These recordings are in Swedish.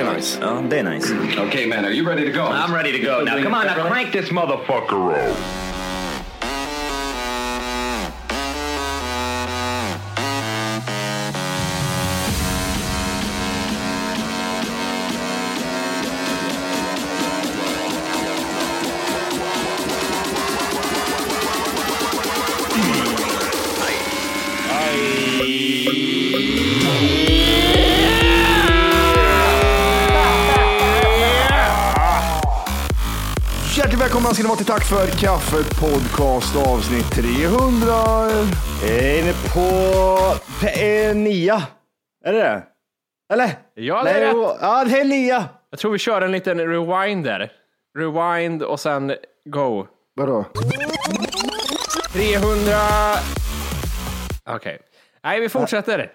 är nice. Oh, Det är nice. okay, man, are you ready to go? I'm ready to go. Now, come on, now crank this motherfucker up. Välkomna ska ni vara till Tack för kaffet podcast avsnitt 300. Är ni på P- eh, nia? Är det det? Eller? Ja, det är Nej, rätt. Ja, det är nia. Jag tror vi kör en liten rewind där. Rewind och sen go. Vadå? 300... Okej. Nej, vi fortsätter.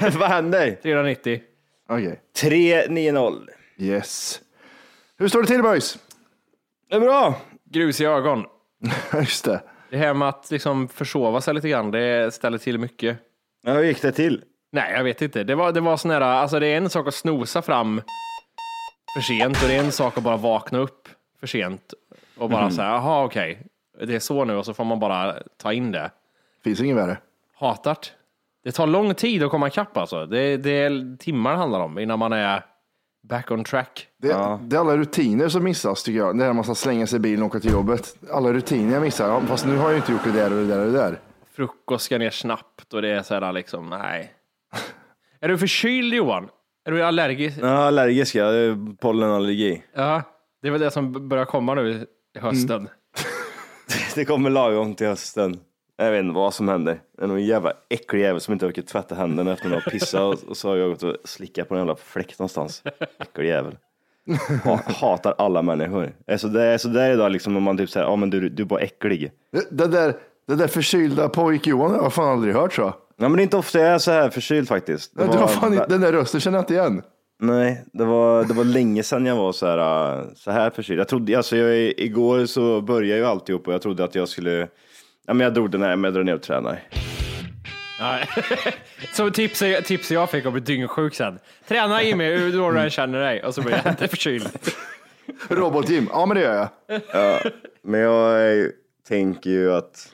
Vad händer? 390. Okej. 3-9-0. Yes. Hur står det till boys? Det är bra. Grus i ögon. Just det. Det här med att liksom försova sig lite grann, det ställer till mycket. Ja, hur gick det till? Nej, jag vet inte. Det var, det var sån här, alltså det är en sak att snosa fram för sent och det är en sak att bara vakna upp för sent och bara säga, jaha okej, det är så nu och så får man bara ta in det. Finns inget värre. Hatart. Det tar lång tid att komma ikapp alltså. Det, det är timmar det handlar om innan man är back on track. Det, det är alla rutiner som missas tycker jag. Det här man ska slänga sig i bilen och åka till jobbet. Alla rutiner jag missar. Ja, Fast nu har jag inte gjort det där och det där och det där. Frukost ska ner snabbt och det är så här liksom, nej. är du förkyld Johan? Är du allergisk? Ja, allergisk ja. Pollenallergi. Ja, det är väl det som börjar komma nu i hösten. Det kommer lagom till hösten. Jag vet inte vad som händer. Det är någon jävla äcklig jävel som inte orkar tvätta händerna efter att man har pissat och, så har jag gått och slickat på en jävla fläck någonstans. Äcklig jävel. Ha, hatar alla människor. Alltså det är så där idag liksom om man typ säger, ja men du, du är bara äcklig. Det, det där, det där förkylda pojk-Johan har jag fan aldrig hört så. Ja men det är inte ofta jag är så här förkyld faktiskt. Det Du har fan, inte- den där rösten känner jag inte igen. Nej, det var, det var länge sedan jag var så här, äh, så här förkyld. Jag trodde, alltså jag, igår så började ju alltihop och jag trodde att jag skulle, ja men jag drog den här, men jag drar ner och tränar. Nej. Så tipset, tipset jag fick om att bli dyngsjuk sen. Träna Jimmy, hur då du än känner dig. Och så blir jag inte förkyld. Robot-Jim, ja men det gör jag. Men jag tänker ju att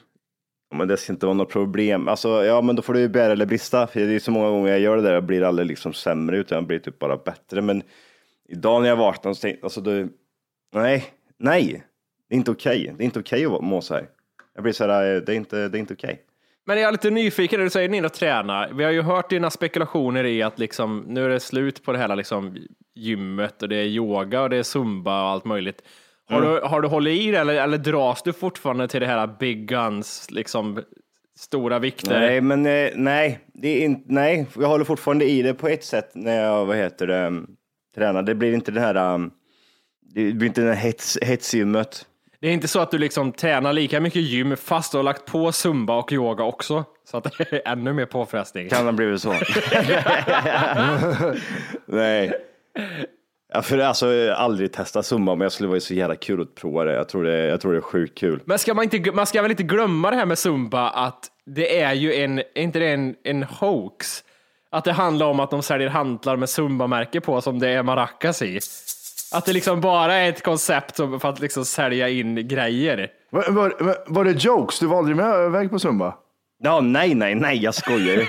ja, men det ska inte vara något problem. Alltså, ja men då får du ju bära eller brista. För det är så många gånger jag gör det där, jag blir aldrig liksom sämre utan jag blir typ bara bättre. Men idag när jag vaknade så tänkte jag, alltså då, nej, nej, det är inte okej. Det är inte okej att må så här. Jag blir så här, eh, det är inte, det är inte okej. Men jag är lite nyfiken du säger in och träna. Vi har ju hört dina spekulationer i att liksom, nu är det slut på det här liksom, gymmet och det är yoga och det är zumba och allt möjligt. Har, du, har du hållit i det eller, eller dras du fortfarande till det här big guns, liksom stora vikter? Nej, men eh, nej, det är inte, nej, jag håller fortfarande i det på ett sätt när jag, vad heter det, tränar. Det blir inte det här, um, det blir inte det här hets, hetsgymmet. Det är inte så att du liksom tränar lika mycket gym fast du har lagt på zumba och yoga också. Så att det är ännu mer påfrestning. Kan det ha blivit så? Nej. Ja, för alltså, jag har aldrig testat zumba, men jag skulle vara så jävla kul att prova det. Jag tror det, jag tror det är sjukt kul. Men ska man, inte, man ska väl inte glömma det här med zumba att det är ju en, är inte det en, en hoax? Att det handlar om att de säljer hantlar med zumba-märke på som det är maracas i. Att det liksom bara är ett koncept för att liksom sälja in grejer. Var, var, var det jokes? Du var aldrig med iväg på Zumba? Ja, nej, nej, nej, jag skojar ju.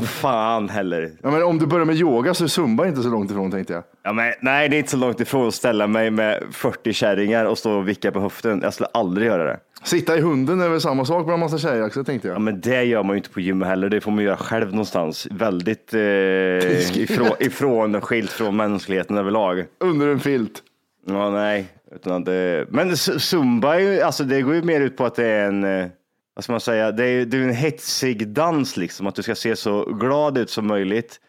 Vad fan heller. Ja, men om du börjar med yoga så är Zumba inte så långt ifrån tänkte jag. Ja, men, nej, det är inte så långt ifrån att ställa mig med 40 kärringar och stå och vicka på höften. Jag skulle aldrig göra det. Sitta i hunden är väl samma sak bland massa tjejer också tänkte Ja, jag. men det gör man ju inte på gymmet heller. Det får man göra själv någonstans. Väldigt eh, ifrån, ifrån, skilt från mänskligheten överlag. Under en filt. Ja, nej. Utan det, men zumba, är ju, alltså, det går ju mer ut på att det är en, eh, vad ska man säga, det är, det är en hetsig dans liksom. Att du ska se så glad ut som möjligt.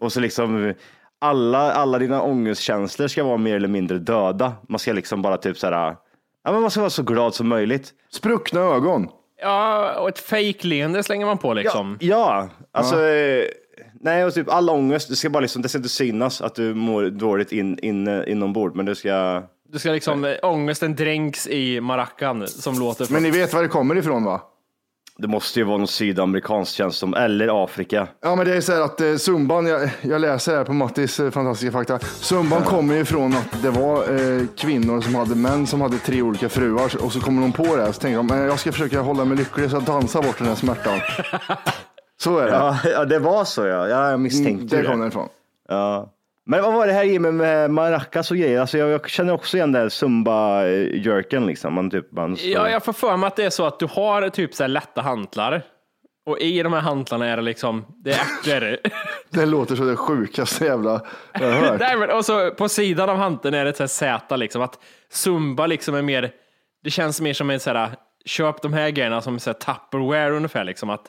Och så liksom alla, alla dina ångestkänslor ska vara mer eller mindre döda. Man ska liksom bara typ så här, ja men man ska vara så glad som möjligt. Spruckna ögon. Ja, och ett fake-leende slänger man på liksom. Ja, alltså. Eh, nej, och typ all ångest, det ska bara liksom, det ska inte synas att du mår dåligt in, in, inombords, men du ska. Du ska liksom, eh, ångesten dränks i maracan som låter Men ni vet var det kommer ifrån va? Det måste ju vara någon sydamerikanskt känns som, eller Afrika. Ja, men det är så här att eh, Zumban, jag, jag läser här på Mattis eh, fantastiska fakta. Zumban kommer ju ifrån att det var eh, kvinnor som hade män som hade tre olika fruar och så kommer de på det här så tänker de, eh, jag ska försöka hålla mig lycklig så jag dansar bort den här smärtan. Så är det. Ja, ja det var så ja. ja jag misstänkte det kom det. den ifrån. Ja. Men vad var det här Jimmy med maracas och grejer? Alltså jag, jag känner också igen det här zumba-jerken liksom. Man typ, man står- Ja, jag får för mig att det är så att du har typ så här lätta hantlar. Och i de här hantlarna är det liksom, det är ärtor. Det låter så det sjukaste jävla jag har hört. Nej, men, och så på sidan av hanteln är det ett Z liksom. Att zumba liksom är mer, det känns mer som en så här, köp de här grejerna som så här Tupperware ungefär liksom. Att,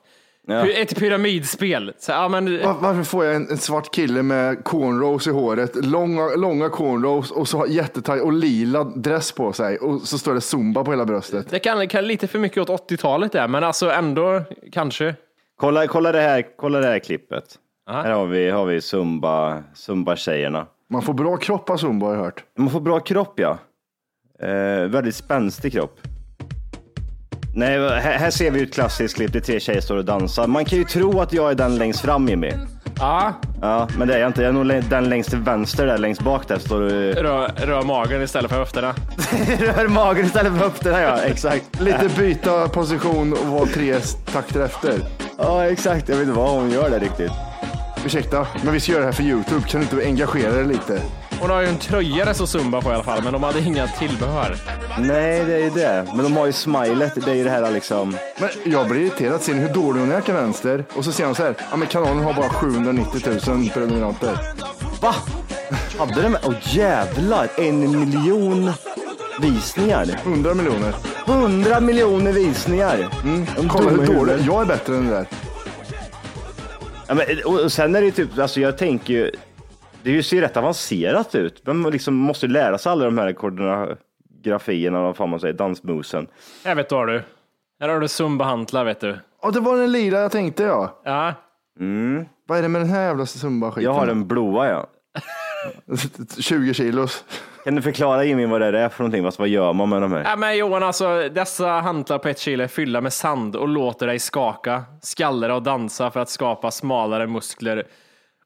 Ja. Ett pyramidspel. Så, ja, men, Var, varför får jag en, en svart kille med cornrows i håret, långa, långa cornrows och så jättetajt och lila dress på sig och så står det zumba på hela bröstet. det kan, kan lite för mycket åt 80-talet där, men alltså ändå kanske. Kolla, kolla, det här, kolla det här klippet. Aha. Här har vi, har vi zumba, zumba-tjejerna. Man får bra kropp av zumba har jag hört. Man får bra kropp ja. Eh, väldigt spänstig kropp. Nej, här, här ser vi ett klassiskt klipp. Det är tre tjejer står och dansar. Man kan ju tro att jag är den längst fram Jimmy. Ja, Ja, men det är jag inte. Jag är nog den längst till vänster där, längst bak där står du. rör, rör magen istället för höfterna. Rör magen istället för höfterna ja, exakt. Lite byta position och vara tre takter efter. Ja, exakt. Jag vet inte vad hon gör där riktigt. Ursäkta, men vi ska göra det här för Youtube. Kan du inte engagera dig lite? Hon har ju en tröja det står Zumba på i alla fall, men de hade inga tillbehör. Nej, det är ju det. Men de har ju smilet. Det är ju det här liksom. Men jag blir irriterad. Ser ni hur dålig hon är till vänster? Och så ser han så här. Ja, men kanalen har bara 790 000 prenumeranter. Va? Hade de? Åh jävlar! En miljon visningar. 100 miljoner. 100 miljoner visningar. Mm. Kolla hur dålig. Jag är bättre än det där. Ja, men, och, och sen är det ju typ, alltså jag tänker ju, det ser ju rätt avancerat ut. Man liksom måste lära sig alla de här koreografierna, vad fan man säger, dansmoven. Här vet du har du. Här har du Zumba-hantlar vet du. Ja, det var den lila jag tänkte ja. Ja, Vad är det med den här jävla zumba-skiten? Jag har en blåa ja. 20 kilos. Kan du förklara Jimmy vad det är för någonting? Vad, vad gör man med de här? Ja, men Johan, alltså dessa hantlar på ett kilo är fyllda med sand och låter dig skaka, skallra och dansa för att skapa smalare muskler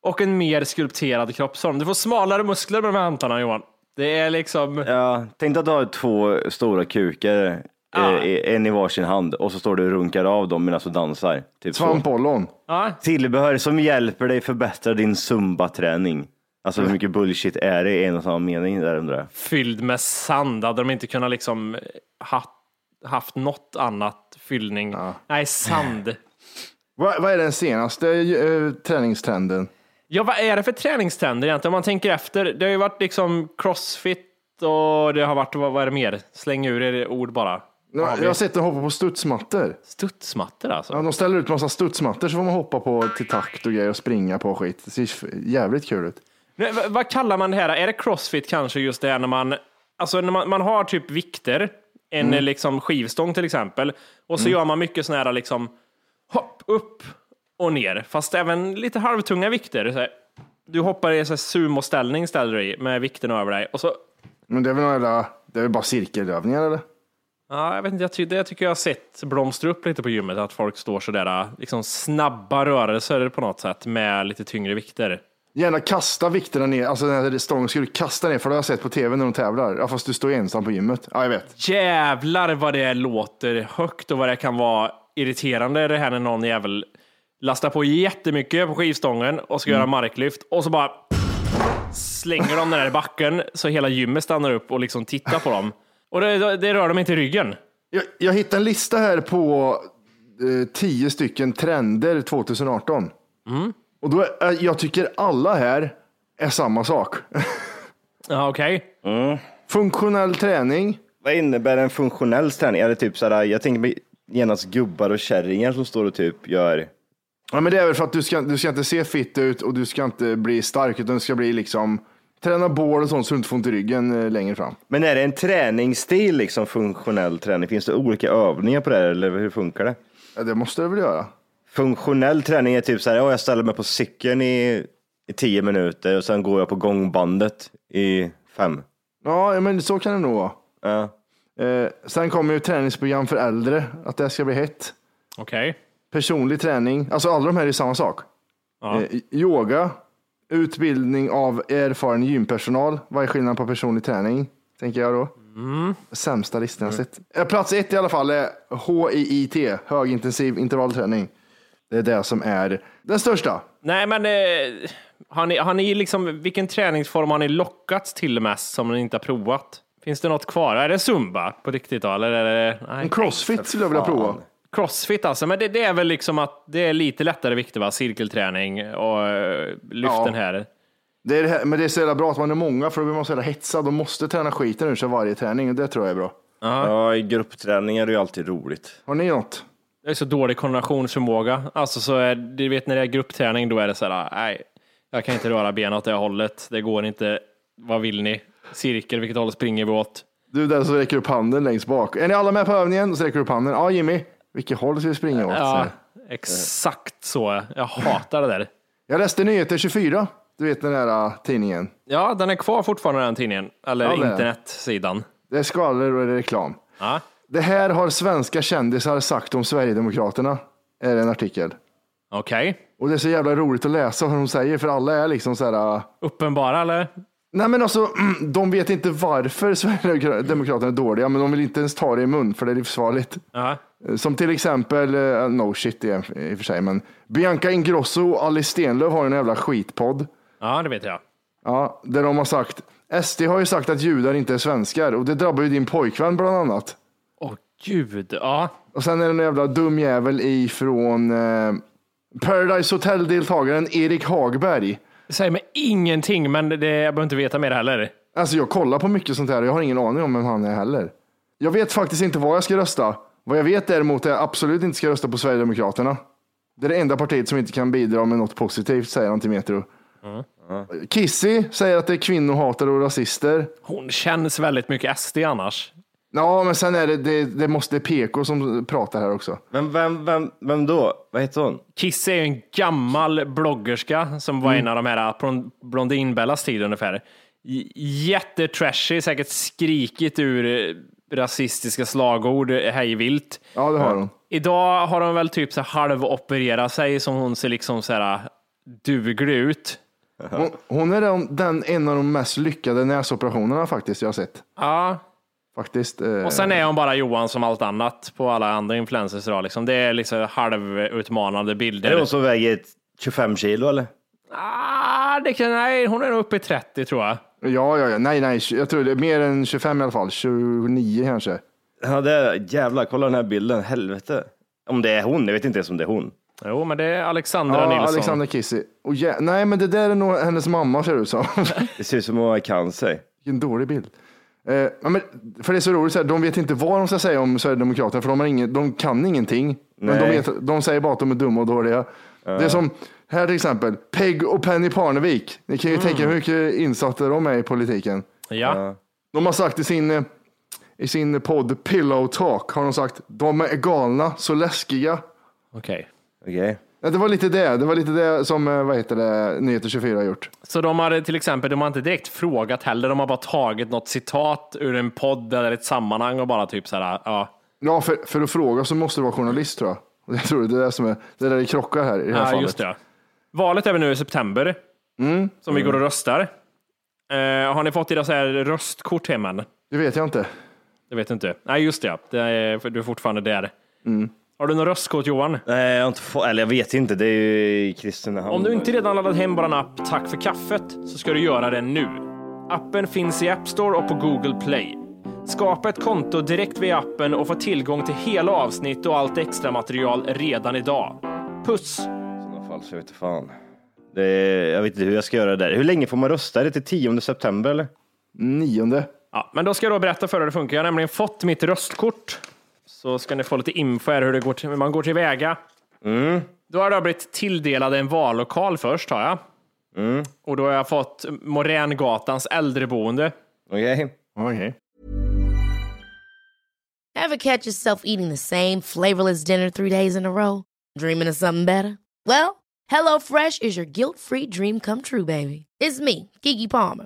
och en mer skulpterad kroppsform. Du får smalare muskler med de här hantlarna Johan. Det är liksom, Ja, tänk dig att du har två stora kukar, Ja. eh, en i varsin hand och så står du och runkar av dem medan du dansar. Typ. Svampollon. ja, Tillbehör som hjälper dig förbättra din zumba-träning. Alltså hur mycket bullshit är det i en och samma mening där undrar jag. fylld med sand. Hade de inte kunnat liksom haft, haft något annat fyllning? Nej, sand. Vad, vad är den senaste eh, träningstrenden? Ja, vad är det för träningstrender egentligen? Om man tänker efter. Det har ju varit liksom crossfit och det har varit, vad, vad är det mer? Släng ur er ord bara. Har Jag har sett dem hoppa på studsmattor. Studsmattor alltså? Ja, de ställer ut massa studsmattor så får man hoppa på till takt och grejer och springa på och skit. Det ser jävligt kul ut. Nej, vad, kallar man det här? Är det crossfit kanske just det här när man alltså när man, man har typ vikter, en Mm. liksom skivstång till exempel, och så gör man mycket sådana här liksom hopp, upp och ner, fast även lite halvtunga vikter. Så här, du hoppar i här sumoställning ställer du i med vikten över dig och så Men det är väl några jävla, det är väl bara cirkelövningar eller? Ja, jag vet inte, jag ty- det tycker jag har sett blomstra upp lite på gymmet, att folk står sådär, liksom snabba rörelser på något sätt med lite tyngre vikter. Gärna kasta vikterna ner, alltså den här stången skulle kasta ner, för det har jag sett på tv när de tävlar. Ja, fast du står ensam på gymmet. Ja, jag vet. Jävlar vad det låter högt och vad det kan vara irriterande det här när någon jävel lastar på jättemycket på skivstången och ska göra marklyft och så bara slänger de den där i backen så hela gymmet stannar upp och liksom tittar på dem. Och det, det rör dem inte i ryggen. Jag, jag hittade en lista här på eh, tio stycken trender 2018. Och då är, jag tycker alla här är samma sak. Ja, okej. Funktionell träning. Vad innebär en funktionell träning? Är det typ sådär, jag tänker genast gubbar och kärringar som står och typ gör Ja, men det är väl för att du ska, du ska inte se fit ut och du ska inte bli stark, utan du ska bli liksom träna bål och sånt så du inte får ont i ryggen eh, längre fram. Men är det en träningsstil, liksom funktionell träning? Finns det olika övningar på det här, eller hur funkar det? Ja, det måste det väl göra. Funktionell träning är typ så här, ja, jag ställer mig på cykeln i, i tio minuter och sen går jag på gångbandet i fem. Ja, men så kan det nog vara. Ja. Eh, sen kommer ju träningsprogram för äldre, att det ska bli hett. Okej. Personlig träning, alltså alla de här är samma sak. Ja. Eh, yoga, utbildning av erfaren gympersonal. Vad är skillnaden på personlig träning? Tänker jag då. Sämsta listan jag sett. Eh, Plats ett i alla fall är HIIT, högintensiv intervallträning. Det är det som är den största. Nej, men eh, har ni, har ni liksom, vilken träningsform har ni lockats till mest som ni inte har provat? Finns det något kvar? Är det zumba på riktigt då? Eller är det, nej. En crossfit skulle jag vilja prova. Crossfit alltså, men det, det är väl liksom att det är lite lättare vikter va? Cirkelträning och eh, lyften Ja. här. Det är det här, men det är så jävla bra att man är många för då blir man så jävla hetsad. De måste träna skiten ur sig varje träning och det tror jag är bra. ja, i gruppträningar är det ju alltid roligt. Har ni något? Det är så dålig koordinationsförmåga. Alltså så är, du vet när det är gruppträning då är det så här, nej, jag kan inte röra benen åt det hållet. Det går inte. Vad vill ni? Cirkel, vilket håll springer vi åt? Du den som räcker upp handen längst bak. Är ni alla med på övningen? Så räcker du upp handen. Ja Jimmy, vilket håll ska vi springa åt? Ja, exakt så. Jag hatar det där. Jag läste Nyheter 24. Du vet den där uh, tidningen. Ja, den är kvar fortfarande den tidningen. Eller Ja, internetsidan. Det är skvaller och det är reklam. Ja. Det här har svenska kändisar sagt om Sverigedemokraterna. Är en artikel. Okej. Och det är så jävla roligt att läsa vad de säger för alla är liksom så här. uh, Uppenbara eller? Nej men alltså, de vet inte varför Sverigedemokraterna är dåliga, men de vill inte ens ta det i mun för det är livsfarligt. Ja. Som till exempel, eh, no shit i, och för sig, men Bianca Ingrosso och Alice Stenlöf har en jävla skitpodd. ja, det vet jag. Ja, där de har sagt, SD har ju sagt att judar inte är svenskar och det drabbar ju din pojkvän bland annat. Åh gud, ja. Och sen är det en jävla dum jävel ifrån eh, Paradise Hotel-deltagaren Erik Hagberg. Det säger mig ingenting, men det, jag behöver inte veta mer heller. Alltså jag kollar på mycket sånt här och jag har ingen aning om vem han är heller. Jag vet faktiskt inte vad jag ska rösta. Vad jag vet däremot är att jag absolut inte ska rösta på Sverigedemokraterna. Det är det enda partiet som inte kan bidra med något positivt, säger han till Metro. Kissy säger att det är kvinnohatare och rasister. Hon känns väldigt mycket SD annars. Ja, men sen är det, det, det måste PK som pratar här också. Men vem, vem, vem då? Vad heter hon? Kiss är ju en gammal bloggerska som var en av de här Blondinbellas tid ungefär. J- Jättetrashy, säkert skrikit ur eh, rasistiska slagord eh, hej vilt. Ja, det har hon. Idag har de väl typ så halvopererat sig som hon ser liksom så här duglig ut. Hon, hon är den, den, en av de mest lyckade näsoperationerna faktiskt jag har sett. Ja, Faktiskt. Eh, och sen är hon bara Johan som allt annat på alla andra influencers idag. Liksom. Det är liksom halvutmanande Är bilder. det hon som väger 25 kilo eller? Ah, det kan, nej, hon är nog uppe i 30 tror jag. Ja, ja, ja, nej, nej, jag tror det är mer än 25 i alla fall. 29 kanske. Ja, det är, jävlar, kolla den här bilden. Helvete. Om det är hon, jag vet inte ens om det är hon. Jo, men det är Alexandra Ja, Nilsson. Alexander Kissy. Och ja, nej, men det där är nog hennes mamma ser det ut som. Det ser ut som hon har cancer. Vilken dålig bild. Eh, ja, men, för det är så roligt, så här, de vet inte vad de ska säga om Sverigedemokraterna, för de, har ingen, de kan ingenting. Men de, vet, de säger bara att de är dumma och dåliga. Det är som här till exempel, Peg och Penny Parnevik. Ni kan ju tänka er hur mycket insatta de är i politiken. Ja. De har sagt i sin, i sin podd Pillow Talk, har de sagt, de är galna, så läskiga. Okej. Okej. Ja, det var lite det, det var lite det som, eh, vad heter det, Nyheter 24 har gjort. Så de har till exempel, de har inte direkt frågat heller, de har bara tagit något citat ur en podd eller ett sammanhang och bara typ så här, ja. Ja, för, för att fråga så måste du vara journalist tror jag. Jag tror det är det som är, det är där det krockar här i det här Ja, fallet. just det. Valet är väl nu i september, Mm. som vi går och röstar. Eh, har ni fått era så här röstkort hem än? Det vet jag inte. Det vet du inte. Nej, just det. det är, du är fortfarande där. Mm. Har du någon röstkort Johan? Nej, jag har inte fått, eller jag vet inte, det är ju i Kristinehamn. Om du inte redan laddat hem vår app Tack för kaffet så ska du göra det nu. Appen finns i App Store och på Google Play. Skapa ett konto direkt via appen och få tillgång till hela avsnitt och allt extra material redan idag. Puss! I sådana fall så jag vet inte fan. Det är, jag vet inte hur jag ska göra det där. Hur länge får man rösta? Är det till 10 september eller? Nionde. Ja, men då ska jag då berätta för er hur det funkar. Jag har nämligen fått mitt röstkort. Så ska ni få lite info här hur, det går till, hur man går tillväga. Då har jag blivit tilldelad en vallokal först har jag. Och då har jag fått Morängatans äldreboende. Okej. Okej. Ever catch yourself eating the same flavorless dinner three days in a row? Dreaming of something better? Well, HelloFresh is your guilt-free dream come true, baby. It's me, Kiki Palmer.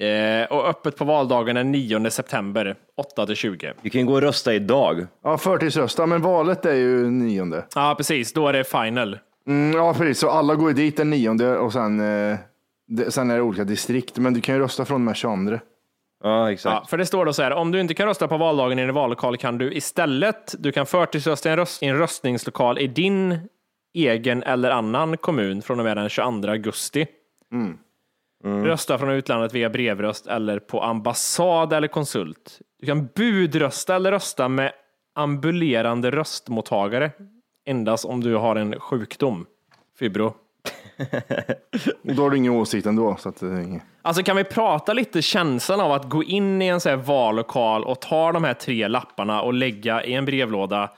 Eh, och öppet på valdagen den 9 september, 8 till 20. Du kan gå och rösta idag. Ja, förtidsrösta, men valet är ju nionde. Ja, precis. Då är det final. Mm, ja, precis. Så alla går ju dit den nionde och sen, eh, det, sen är det olika distrikt. Men du kan ju rösta från och med 22. Ja, exakt. Ja, för det står då så här, om du inte kan rösta på valdagen i en vallokal kan du istället, du kan förtidsrösta i en, röst, i en röstningslokal i din egen eller annan kommun från och med den 22 augusti. Rösta från utlandet via brevröst eller på ambassad eller konsult. Du kan budrösta eller rösta med ambulerande röstmottagare. Endast om du har en sjukdom. Fibro. Då har du ingen åsikt ändå. Så att, inget. Alltså kan vi prata lite känslan av att gå in i en sån här vallokal och ta de här tre lapparna och lägga i en brevlåda.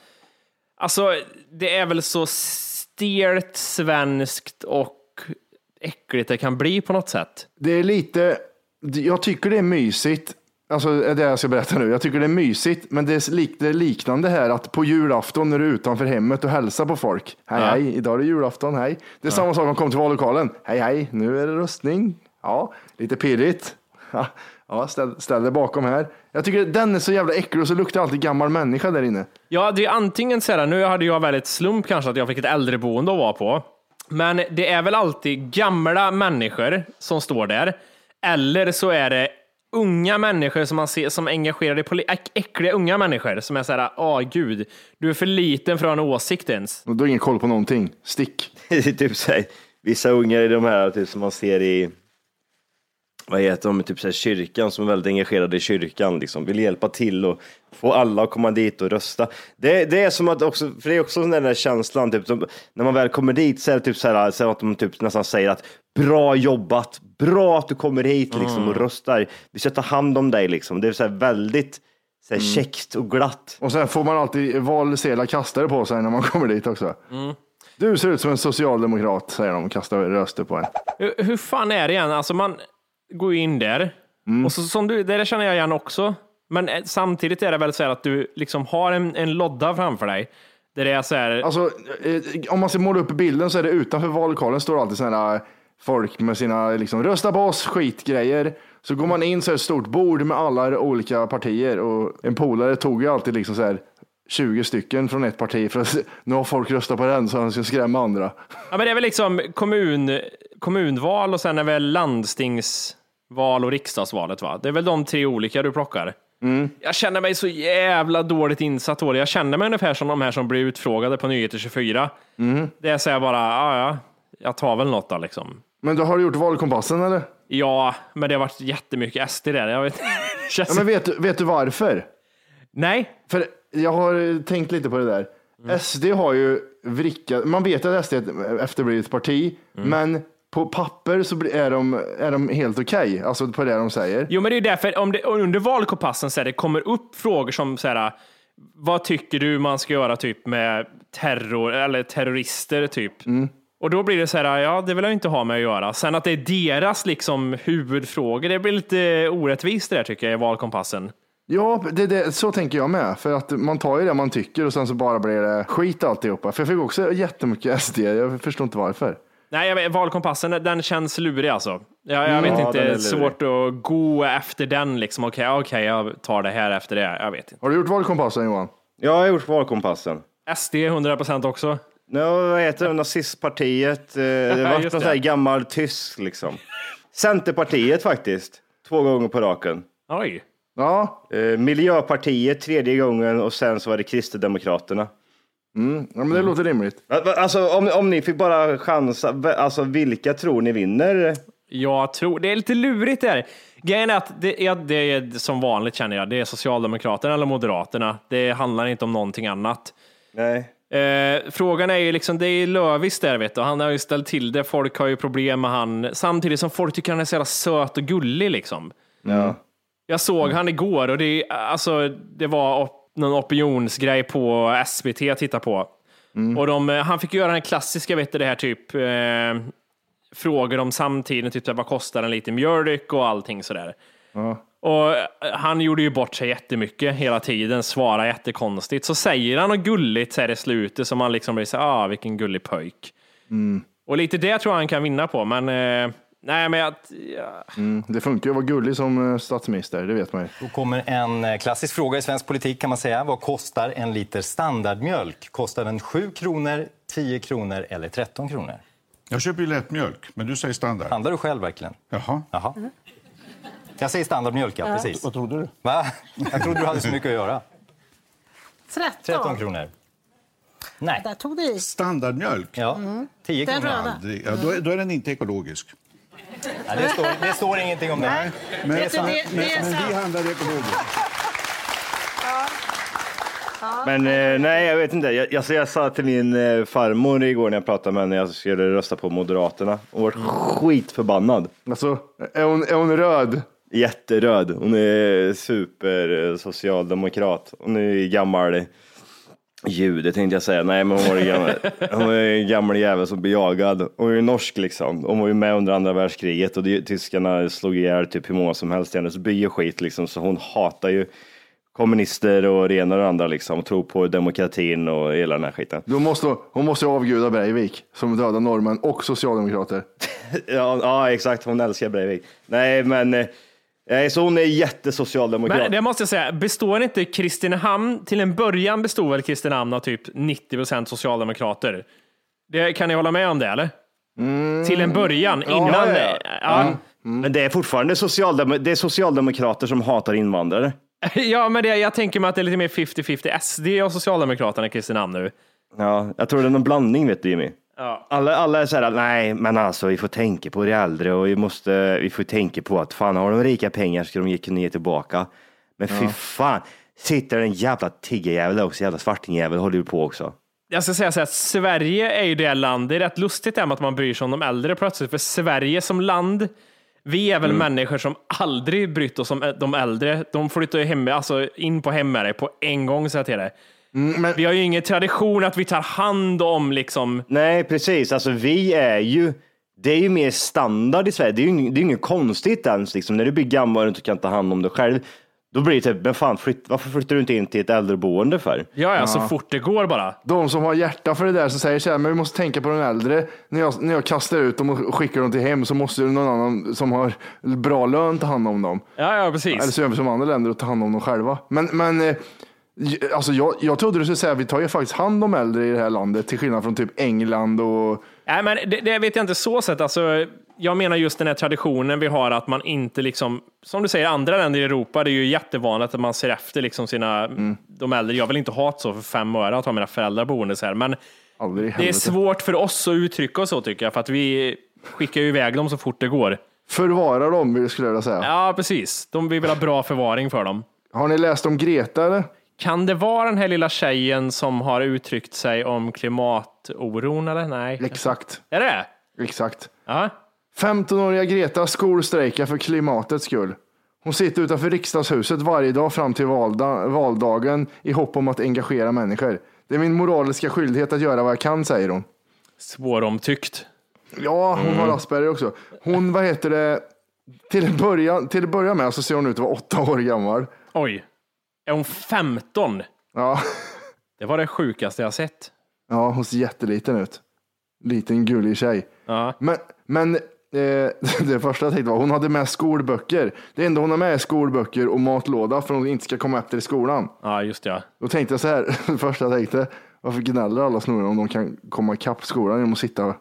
Alltså, det är väl så stelt svenskt och äckligt det kan bli på något sätt. Det är lite, jag tycker det är mysigt. Alltså det är jag ska berätta nu. Jag tycker det är mysigt, men det är, lik, det är liknande här att på julafton när du är utanför hemmet och hälsar på folk. Hej Ja. hej, idag är det julafton, hej. Det är samma sak om man kommer till vallokalen. Hej hej, nu är det röstning. Ja, lite pirrigt. Ja, Ja, ställ, ställ dig bakom här. Jag tycker den är så jävla äcklig och så luktar alltid gammal människa där inne. Ja, det är antingen så här, nu hade jag väldigt slump kanske att jag fick ett äldreboende att vara på. Men det är väl alltid gamla människor som står där. Eller så är det unga människor som man ser som engagerar i äckliga unga människor som är så här, åh gud, du är för liten för att ha en åsikt ens. Du har ingen koll på någonting. Stick. Det är typ så här, vissa ungar i de här typ, som man ser i vad heter de, typ så här, kyrkan som är väldigt engagerade i kyrkan, liksom, vill hjälpa till och få alla att komma dit och rösta. Det, det är som att också, för det är också den där känslan, typ, som, när man väl kommer dit så är det typ så här, så att de typ nästan säger att bra jobbat, bra att du kommer hit liksom, och röstar, vi ska ta hand om dig liksom. Det är så här väldigt så här, käckt och glatt. Och sen får man alltid valsedlar kastade på sig när man kommer dit också. Mm. Du ser ut som en socialdemokrat, säger de och kastar röster på en. Hur, hur fan är det igen? Alltså man går ju in där och så, som du, det där känner jag igen också. Men eh, samtidigt är det väl så här att du liksom har en, en lodda framför dig. Där det är så här, Alltså, eh, om man ska måla upp bilden så är det utanför vallokalen står alltid sådana folk med sina liksom, rösta på oss skitgrejer. Så går man in så är ett stort bord med alla olika partier och en polare tog ju alltid liksom så här 20 stycken från ett parti för att nu har folk röstat på den så han ska skrämma andra. Ja, men det är väl liksom kommun, kommunval och sen är väl landstingsval och riksdagsvalet va? Det är väl de tre olika du plockar? Jag känner mig så jävla dåligt insatt på det. Jag känner mig ungefär som de här som blir utfrågade på Nyheter 24. Det är så här bara, ja ja, jag tar väl något då liksom. Men då har du gjort valkompassen eller? Ja, men det har varit jättemycket SD där. Jag vet, det. Ja, men vet, du- vet du varför? Nej, För jag har tänkt lite på det där. SD har ju vrickat, man vet att SD är ett efterblivet parti, men på papper så är de, är de helt okej, alltså på det de säger. Jo, men det är ju därför om det, under valkompassen så här, det kommer upp frågor som så här, vad tycker du man ska göra typ med terror eller terrorister typ? Och då blir det så här, ja, det vill jag inte ha med att göra. Sen att det är deras liksom huvudfrågor, det blir lite orättvist det där tycker jag i valkompassen. Ja, det, det, så tänker jag med, för att man tar ju det man tycker och sen så bara blir det skit alltihopa. För jag fick också jättemycket SD, jag förstår inte varför. Nej, jag vet, valkompassen, den känns lurig alltså. Jag, jag vet Ja, är inte, lurig. svårt att gå efter den liksom. Okej, okej, jag tar det här efter det. Jag vet inte. Har du gjort valkompassen Johan? Jag har gjort valkompassen. SD 100% också. Ja, vad heter det? Nazistpartiet. eh, Det var någon sån här gammal tysk liksom. Centerpartiet faktiskt. Två gånger på raken. Oj. Ja, Eh, Miljöpartiet tredje gången och sen så var det Kristdemokraterna. Ja men det låter rimligt. Alltså om, om ni fick bara chansa, alltså vilka tror ni vinner? Jag tror, det är lite lurigt där. Grejen är att det är, det är som vanligt känner jag, det är Socialdemokraterna eller Moderaterna. Det handlar inte om någonting annat. Nej. Eh, frågan är ju liksom, det är Lövis där vet du, han har ju ställt till det, folk har ju problem med han, samtidigt som folk tycker han är så jävla söt och gullig liksom. Ja. Jag såg han igår och det, alltså, det var någon opinionsgrej på SVT att titta på. Och de, eh, han fick göra den klassiska, vet du, det här typ eh, frågor om samtiden, typ vad kostar en liter mjölk och allting sådär. Och eh, han gjorde ju bort sig jättemycket hela tiden, svarade jättekonstigt. Så säger han något gulligt så här i slutet som man liksom blir så här, ah, vilken gullig pöjk. Och lite det tror jag han kan vinna på, men eh, nej, men jag, ja. Mm, det funkar ju att vara gullig som eh, statsminister, det vet man ju. Då kommer en eh, klassisk fråga i svensk politik kan man säga. Vad kostar en liter standardmjölk? Kostar den 7 kronor, 10 kronor eller 13 kronor? Jag köper ju lättmjölk, men du säger standard. Handlar du själv verkligen? Jaha. Jaha. Jag säger standardmjölk, ja, precis. Vad trodde du? Va? Jag trodde du hade så mycket att göra. 13. 13 kronor. Nej. Där tog du i. Standardmjölk? Ja, 10 Den kronor. röda. Aldrig. Ja, då, är, då är den inte ekologisk. Ja, det, står, det står ingenting om det. Nej. Men, det- men, det är men vi handlar ekologiskt. Men eh, nej, jag vet inte. Jag, alltså, jag sa till min eh, farmor igår när jag pratade med henne, jag skulle rösta på Moderaterna och var skitförbannad. Alltså, är hon, är hon röd? Jätteröd. Hon är super eh, socialdemokrat. Hon är gammal jude tänkte jag säga. Nej, men hon var en gammal, hon var en gammal jävel som blev jagad. Hon är ju norsk liksom. Hon var ju med under andra världskriget och det, tyskarna slog ihjäl typ hur många som helst i hennes by och skit liksom. Så hon hatar ju kommunister och det ena och det andra liksom. Och tror på demokratin och hela den här skiten. Då måste, hon- måste ju avguda Breivik som dödade norrmän och socialdemokrater. Ja, ja, exakt. Hon älskar Breivik. Nej, men eh, nej, så hon är jättesocialdemokrat. Men det måste jag säga, består inte Kristinehamn, till en början bestod väl Kristinehamn av typ 90 procent socialdemokrater? Det, kan ni hålla med om det eller? Till en början, innan. ja, Ja, ja. Men det är fortfarande socialdem det är socialdemokrater som hatar invandrare. ja men det, jag tänker mig att det är lite mer 50-50 SD och Socialdemokraterna i Kristinehamn nu. Ja, jag tror det är någon blandning vet du Jimmy. Ja. Alla, alla är så här, nej men alltså vi får tänka på de äldre och vi måste, vi får tänka på att fan har de rika pengar ska de ge- kunna ge tillbaka. Men fy fan, sitter en jävla tiggerjävel där också, jävla svartingjävel håller ju på också. Jag ska säga så här, Sverige är ju det land, det är rätt lustigt det med att man bryr sig om de äldre plötsligt, för Sverige som land, vi är väl Mm. människor som aldrig brytt oss om de äldre. De flyttar ju hem, alltså in på dig på en gång, så jag till det. men- Vi har ju ingen tradition att vi tar hand om liksom, Nej precis, alltså vi är ju, det är ju mer standard i Sverige. Det är ju inget, det är inget konstigt ens liksom. När du blir gammal och inte kan ta hand om dig själv. Då blir det typ, men fan flytt, varför flyttar du inte in till ett äldreboende för? ja, ja, så fort det går bara. De som har hjärta för det där som säger så här, men vi måste tänka på den äldre. När jag, när jag kastar ut dem och skickar dem till hem så måste någon annan som har bra lön ta hand om dem. Ja, ja, Eller precis. så gör vi som andra länder och tar hand om dem själva. Men, men eh, Alltså jag, jag trodde du skulle säga att vi tar ju faktiskt hand om äldre i det här landet, till skillnad från typ England och... Nej, men det, det vet jag inte så sett. Alltså, jag menar just den här traditionen vi har att man inte liksom, som du säger, andra länder i Europa, det är ju jättevanligt att man ser efter liksom sina, de äldre. Jag vill inte ha det så för fem öre att ha mina föräldrar boende så här, men det är svårt för oss att uttrycka oss så tycker jag, för att vi skickar ju iväg dem så fort det går. Förvara dem, skulle jag vilja säga. Ja, precis. De vill väl ha bra förvaring för dem. Har ni läst om Greta eller? Kan det vara den här lilla tjejen som har uttryckt sig om klimatoron eller? Nej. Exakt. Är det? Exakt. Ja. 15-åriga Greta skolstrejkar för klimatets skull. Hon sitter utanför riksdagshuset varje dag fram till valda, valdagen i hopp om att engagera människor. Det är min moraliska skyldighet att göra vad jag kan, säger hon. Svåromtyckt. Ja, hon har Asperger också. Hon, vad heter det, till att börja, till börja med så ser hon ut att vara åtta år gammal. Oj. Är hon 15? Ja, Det var det sjukaste jag sett. ja hon ser jätteliten ut. Liten gullig tjej. Ja. Men, men eh, det första jag tänkte var hon hade med skolböcker. Det enda hon har med är skolböcker och matlåda för att hon inte ska komma efter i skolan. Ja, just ja. Då tänkte jag så här, det första jag tänkte, varför gnäller alla snorar om de kan komma ikapp skolan genom att sitta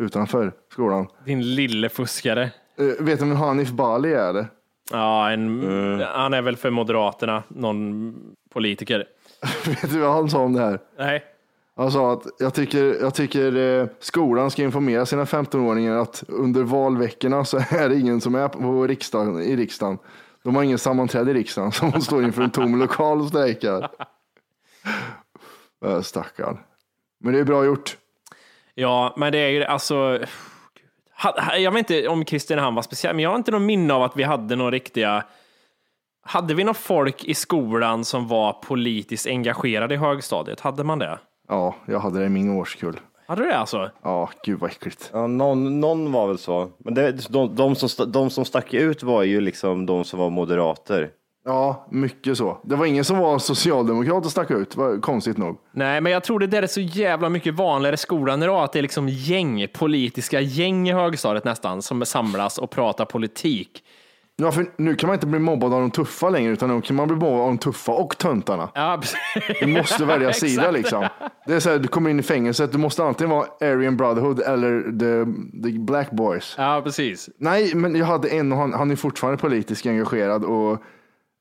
utanför skolan? Din lille fuskare. Eh, vet du vem Hanif Bali är? Eller? Ja, en, han är väl för Moderaterna, någon politiker. vet du vad han sa om det här? Nej. Han sa att jag tycker, jag tycker eh, skolan ska informera sina 15-åringar att under valveckorna så är det ingen som är på riksdagen, i riksdagen. De har ingen sammanträde i riksdagen, så de står inför en tom lokal och strejkar. Stackarn. Men det är bra gjort. Ja, men det är ju alltså... Jag vet inte om Kristinehamn var speciell, men jag har inte någon minne av att vi hade några riktiga... Hade vi någon folk i skolan som var politiskt engagerade i högstadiet? Hade man det? Ja, jag hade det i min årskull. Hade du det alltså? Ja, gud vad äckligt. Ja, någon, någon var väl så. Men det, de, de, som, de som stack ut var ju liksom de som var moderater. Ja, mycket så. Det var ingen som var socialdemokrat och stack ut, var konstigt nog. Nej, men jag tror det där är så jävla mycket vanligare i skolan idag, att det är liksom gäng, politiska gäng i högstadiet nästan, som samlas och pratar politik. Ja, för nu kan man inte bli mobbad av de tuffa längre, utan nu kan man bli mobbad av de tuffa och töntarna. Ja, Du måste välja sida liksom. Det är så här, du kommer in i fängelset, du måste antingen vara Aryan Brotherhood eller the, the Black Boys. Ja, precis. Nej, men jag hade en och han, han är fortfarande politiskt engagerad och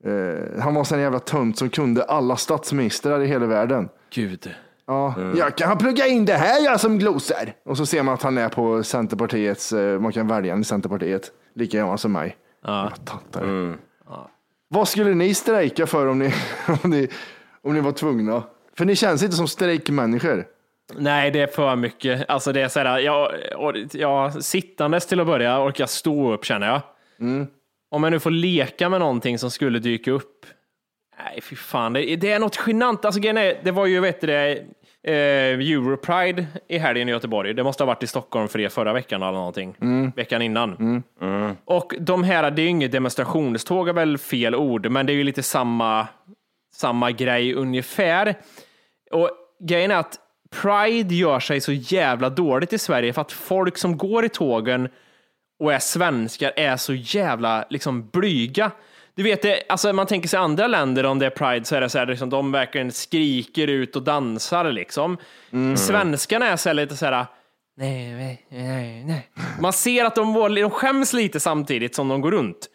eh, han var sån jävla tönt som kunde alla statsministrar i hela världen. Gud. Ja, jag kan plugga in det här jag som glosar. Och så ser man att han är på Centerpartiets, eh, man kan välja en i Centerpartiet, lika gammal som mig. Ja. Tantar. Vad skulle ni strejka för om ni, om, ni, om ni var tvungna? För ni känns inte som strejkmänniskor. Nej, det är för mycket. Alltså det är så här, jag, jag, sittandes till att börja orkar jag stå upp känner jag. Om jag nu får leka med någonting som skulle dyka upp. Nej, fy fan. Det, det är något genant. Alltså, grejen är, det var ju, vet du det, eh, Europride i helgen i Göteborg. Det måste ha varit i Stockholm för er förra veckan eller någonting. Veckan innan. Och de här, det är ju inget demonstrationståg är väl fel ord, men det är ju lite samma, samma grej ungefär. Och grejen är att Pride gör sig så jävla dåligt i Sverige för att folk som går i tågen och är svenskar är så jävla liksom blyga. Du vet, det, alltså man tänker sig andra länder om det är Pride så är det så här, liksom, de verkligen skriker ut och dansar liksom. Svenskarna är så här lite så här, nej, nej, nej, nej. Man ser att de, de skäms lite samtidigt som de går runt.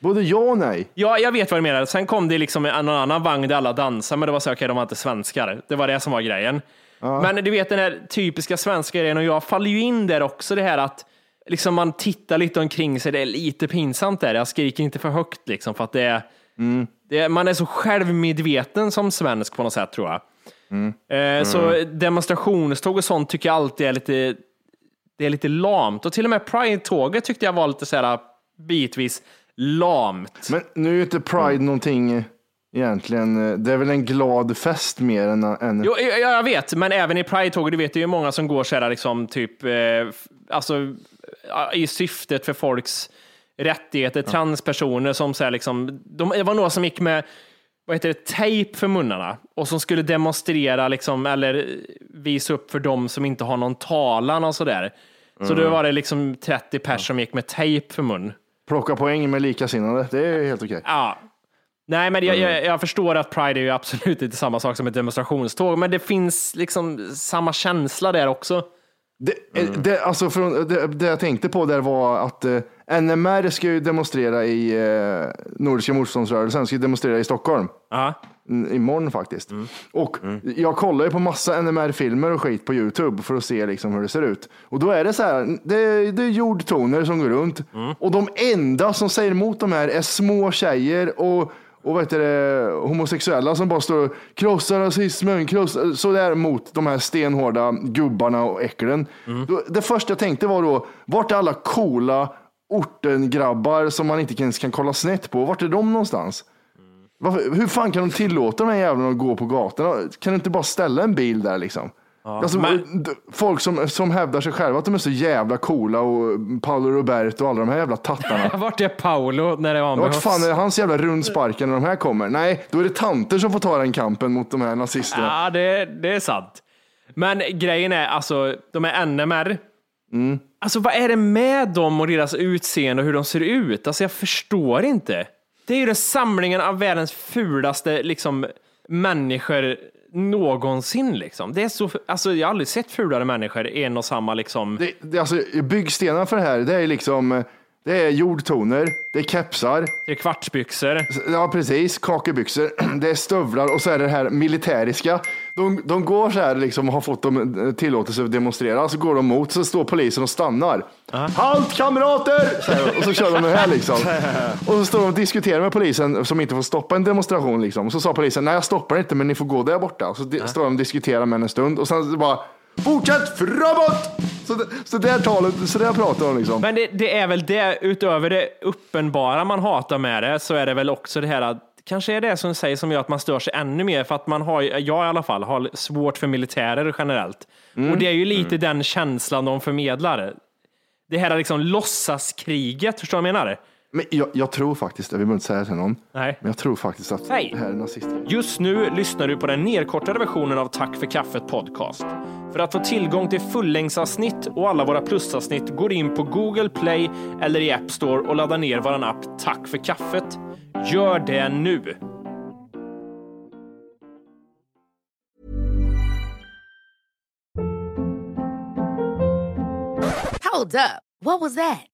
Både ja och nej. Ja, jag vet vad du menar. Sen kom det liksom en annan vagn där alla dansade, men det var så okej, de var inte svenskar. Det var det som var grejen. Men du vet den här typiska svenska grejen, och jag faller ju in där också, det här att liksom man tittar lite omkring sig, det är lite pinsamt där. Jag skriker inte för högt liksom, för att det är, det är man är så självmedveten som svensk på något sätt tror jag. Eh, Så demonstrationståg och sånt tycker jag alltid är lite, det är lite lamt. Och till och med Pride-tåget tyckte jag var lite så här bitvis lamt. Men nu är ju inte Pride någonting eh, egentligen, eh, det är väl en glad fest mer än, än Jo, jag, jag vet, men även i Pride-tåget, du vet, det är ju många som går så här liksom typ, eh, alltså i syftet för folks rättigheter, transpersoner som så här liksom, de, det var några som gick med vad heter det, tejp för munnarna och som skulle demonstrera liksom, eller visa upp för dem som inte har någon talan och sådär. Så då var det liksom 30 pers som gick med tejp för mun. plocka poäng med likasinnade. Det är helt okej. Ja. Nej, men jag, jag, jag förstår att Pride är ju absolut inte samma sak som ett demonstrationståg, men det finns liksom samma känsla där också. Det, eh, det, alltså från, det, det jag tänkte på där var att eh, NMR ska ju demonstrera i eh, Nordiska motståndsrörelsen, ska ju demonstrera i Stockholm. Ja. Mm, Imorgon faktiskt. Och jag kollar ju på massa NMR-filmer och skit på YouTube för att se liksom hur det ser ut. Och då är det så här, det, är- det är jordtoner som går runt. Och de enda som säger emot de här är små tjejer och och heter det, homosexuella som bara står och krossar rasismen, krossar, sådär mot de här stenhårda gubbarna och äcklen. Då- Det första jag tänkte var då, vart är alla coola ortengrabbar som man inte ens kan kolla snett på? Vart är de någonstans? Varför, hur fan kan de tillåta de här jävlarna att gå på gatorna? Kan du inte bara ställa en bil där liksom? Alltså, men- Folk som, som hävdar sig själva att de är så jävla coola och Paolo Roberto och alla de här jävla tattarna. Vart är Paolo när det var Vart fan är hans jävla rundsparkar när de här kommer? Nej, då är det tanter som får ta den kampen mot de här nazisterna. Ja, det, det är sant. Men grejen är, alltså, de är NMR. Mm. Alltså, vad är det med dem och deras utseende och hur de ser ut? Alltså, jag förstår inte. Det är ju den samlingen av världens fulaste liksom, människor någonsin. Liksom. Det är så, alltså, jag har aldrig sett fulare människor en och samma liksom. Det, det, alltså, byggstenar för det här, det är liksom eh, det är jordtoner, det är kepsar, Det är kvartsbyxor. Ja, precis. Kakebyxor. Det är stövlar och så är det här militäriska. De, de går så här liksom och har fått dem eh, tillåtelse att demonstrera. Så går de mot, så står polisen och stannar. Halt kamrater! Så här, och så kör de det här liksom. Och så står de och diskuterar med polisen som inte får stoppa en demonstration. Liksom. Och så sa polisen, nej jag stoppar inte men ni får gå där borta. Och så di- står de och diskuterar med en stund och sen bara, fortsätt framåt! Så, det, så där talet, så där pratar de liksom. Men det, det är väl det, utöver det uppenbara man hatar med det, så är det väl också det här att kanske är det som säger som gör att man stör sig ännu mer, för att man har, jag i alla fall, har svårt för militärer generellt. Och det är ju lite den känslan de förmedlar. Det här liksom låtsaskriget, förstår du vad jag menar? Men jag, jag tror faktiskt, jag vill inte säga det till någon, Nej. men jag tror faktiskt att Säg. det här är nazister. Just nu lyssnar du på den nedkortade versionen av Tack för kaffet podcast. För att få tillgång till fullängdsavsnitt och alla våra plusavsnitt går in på Google Play eller i App Store och laddar ner vår app Tack för kaffet. Gör det nu! Hold up. What was that?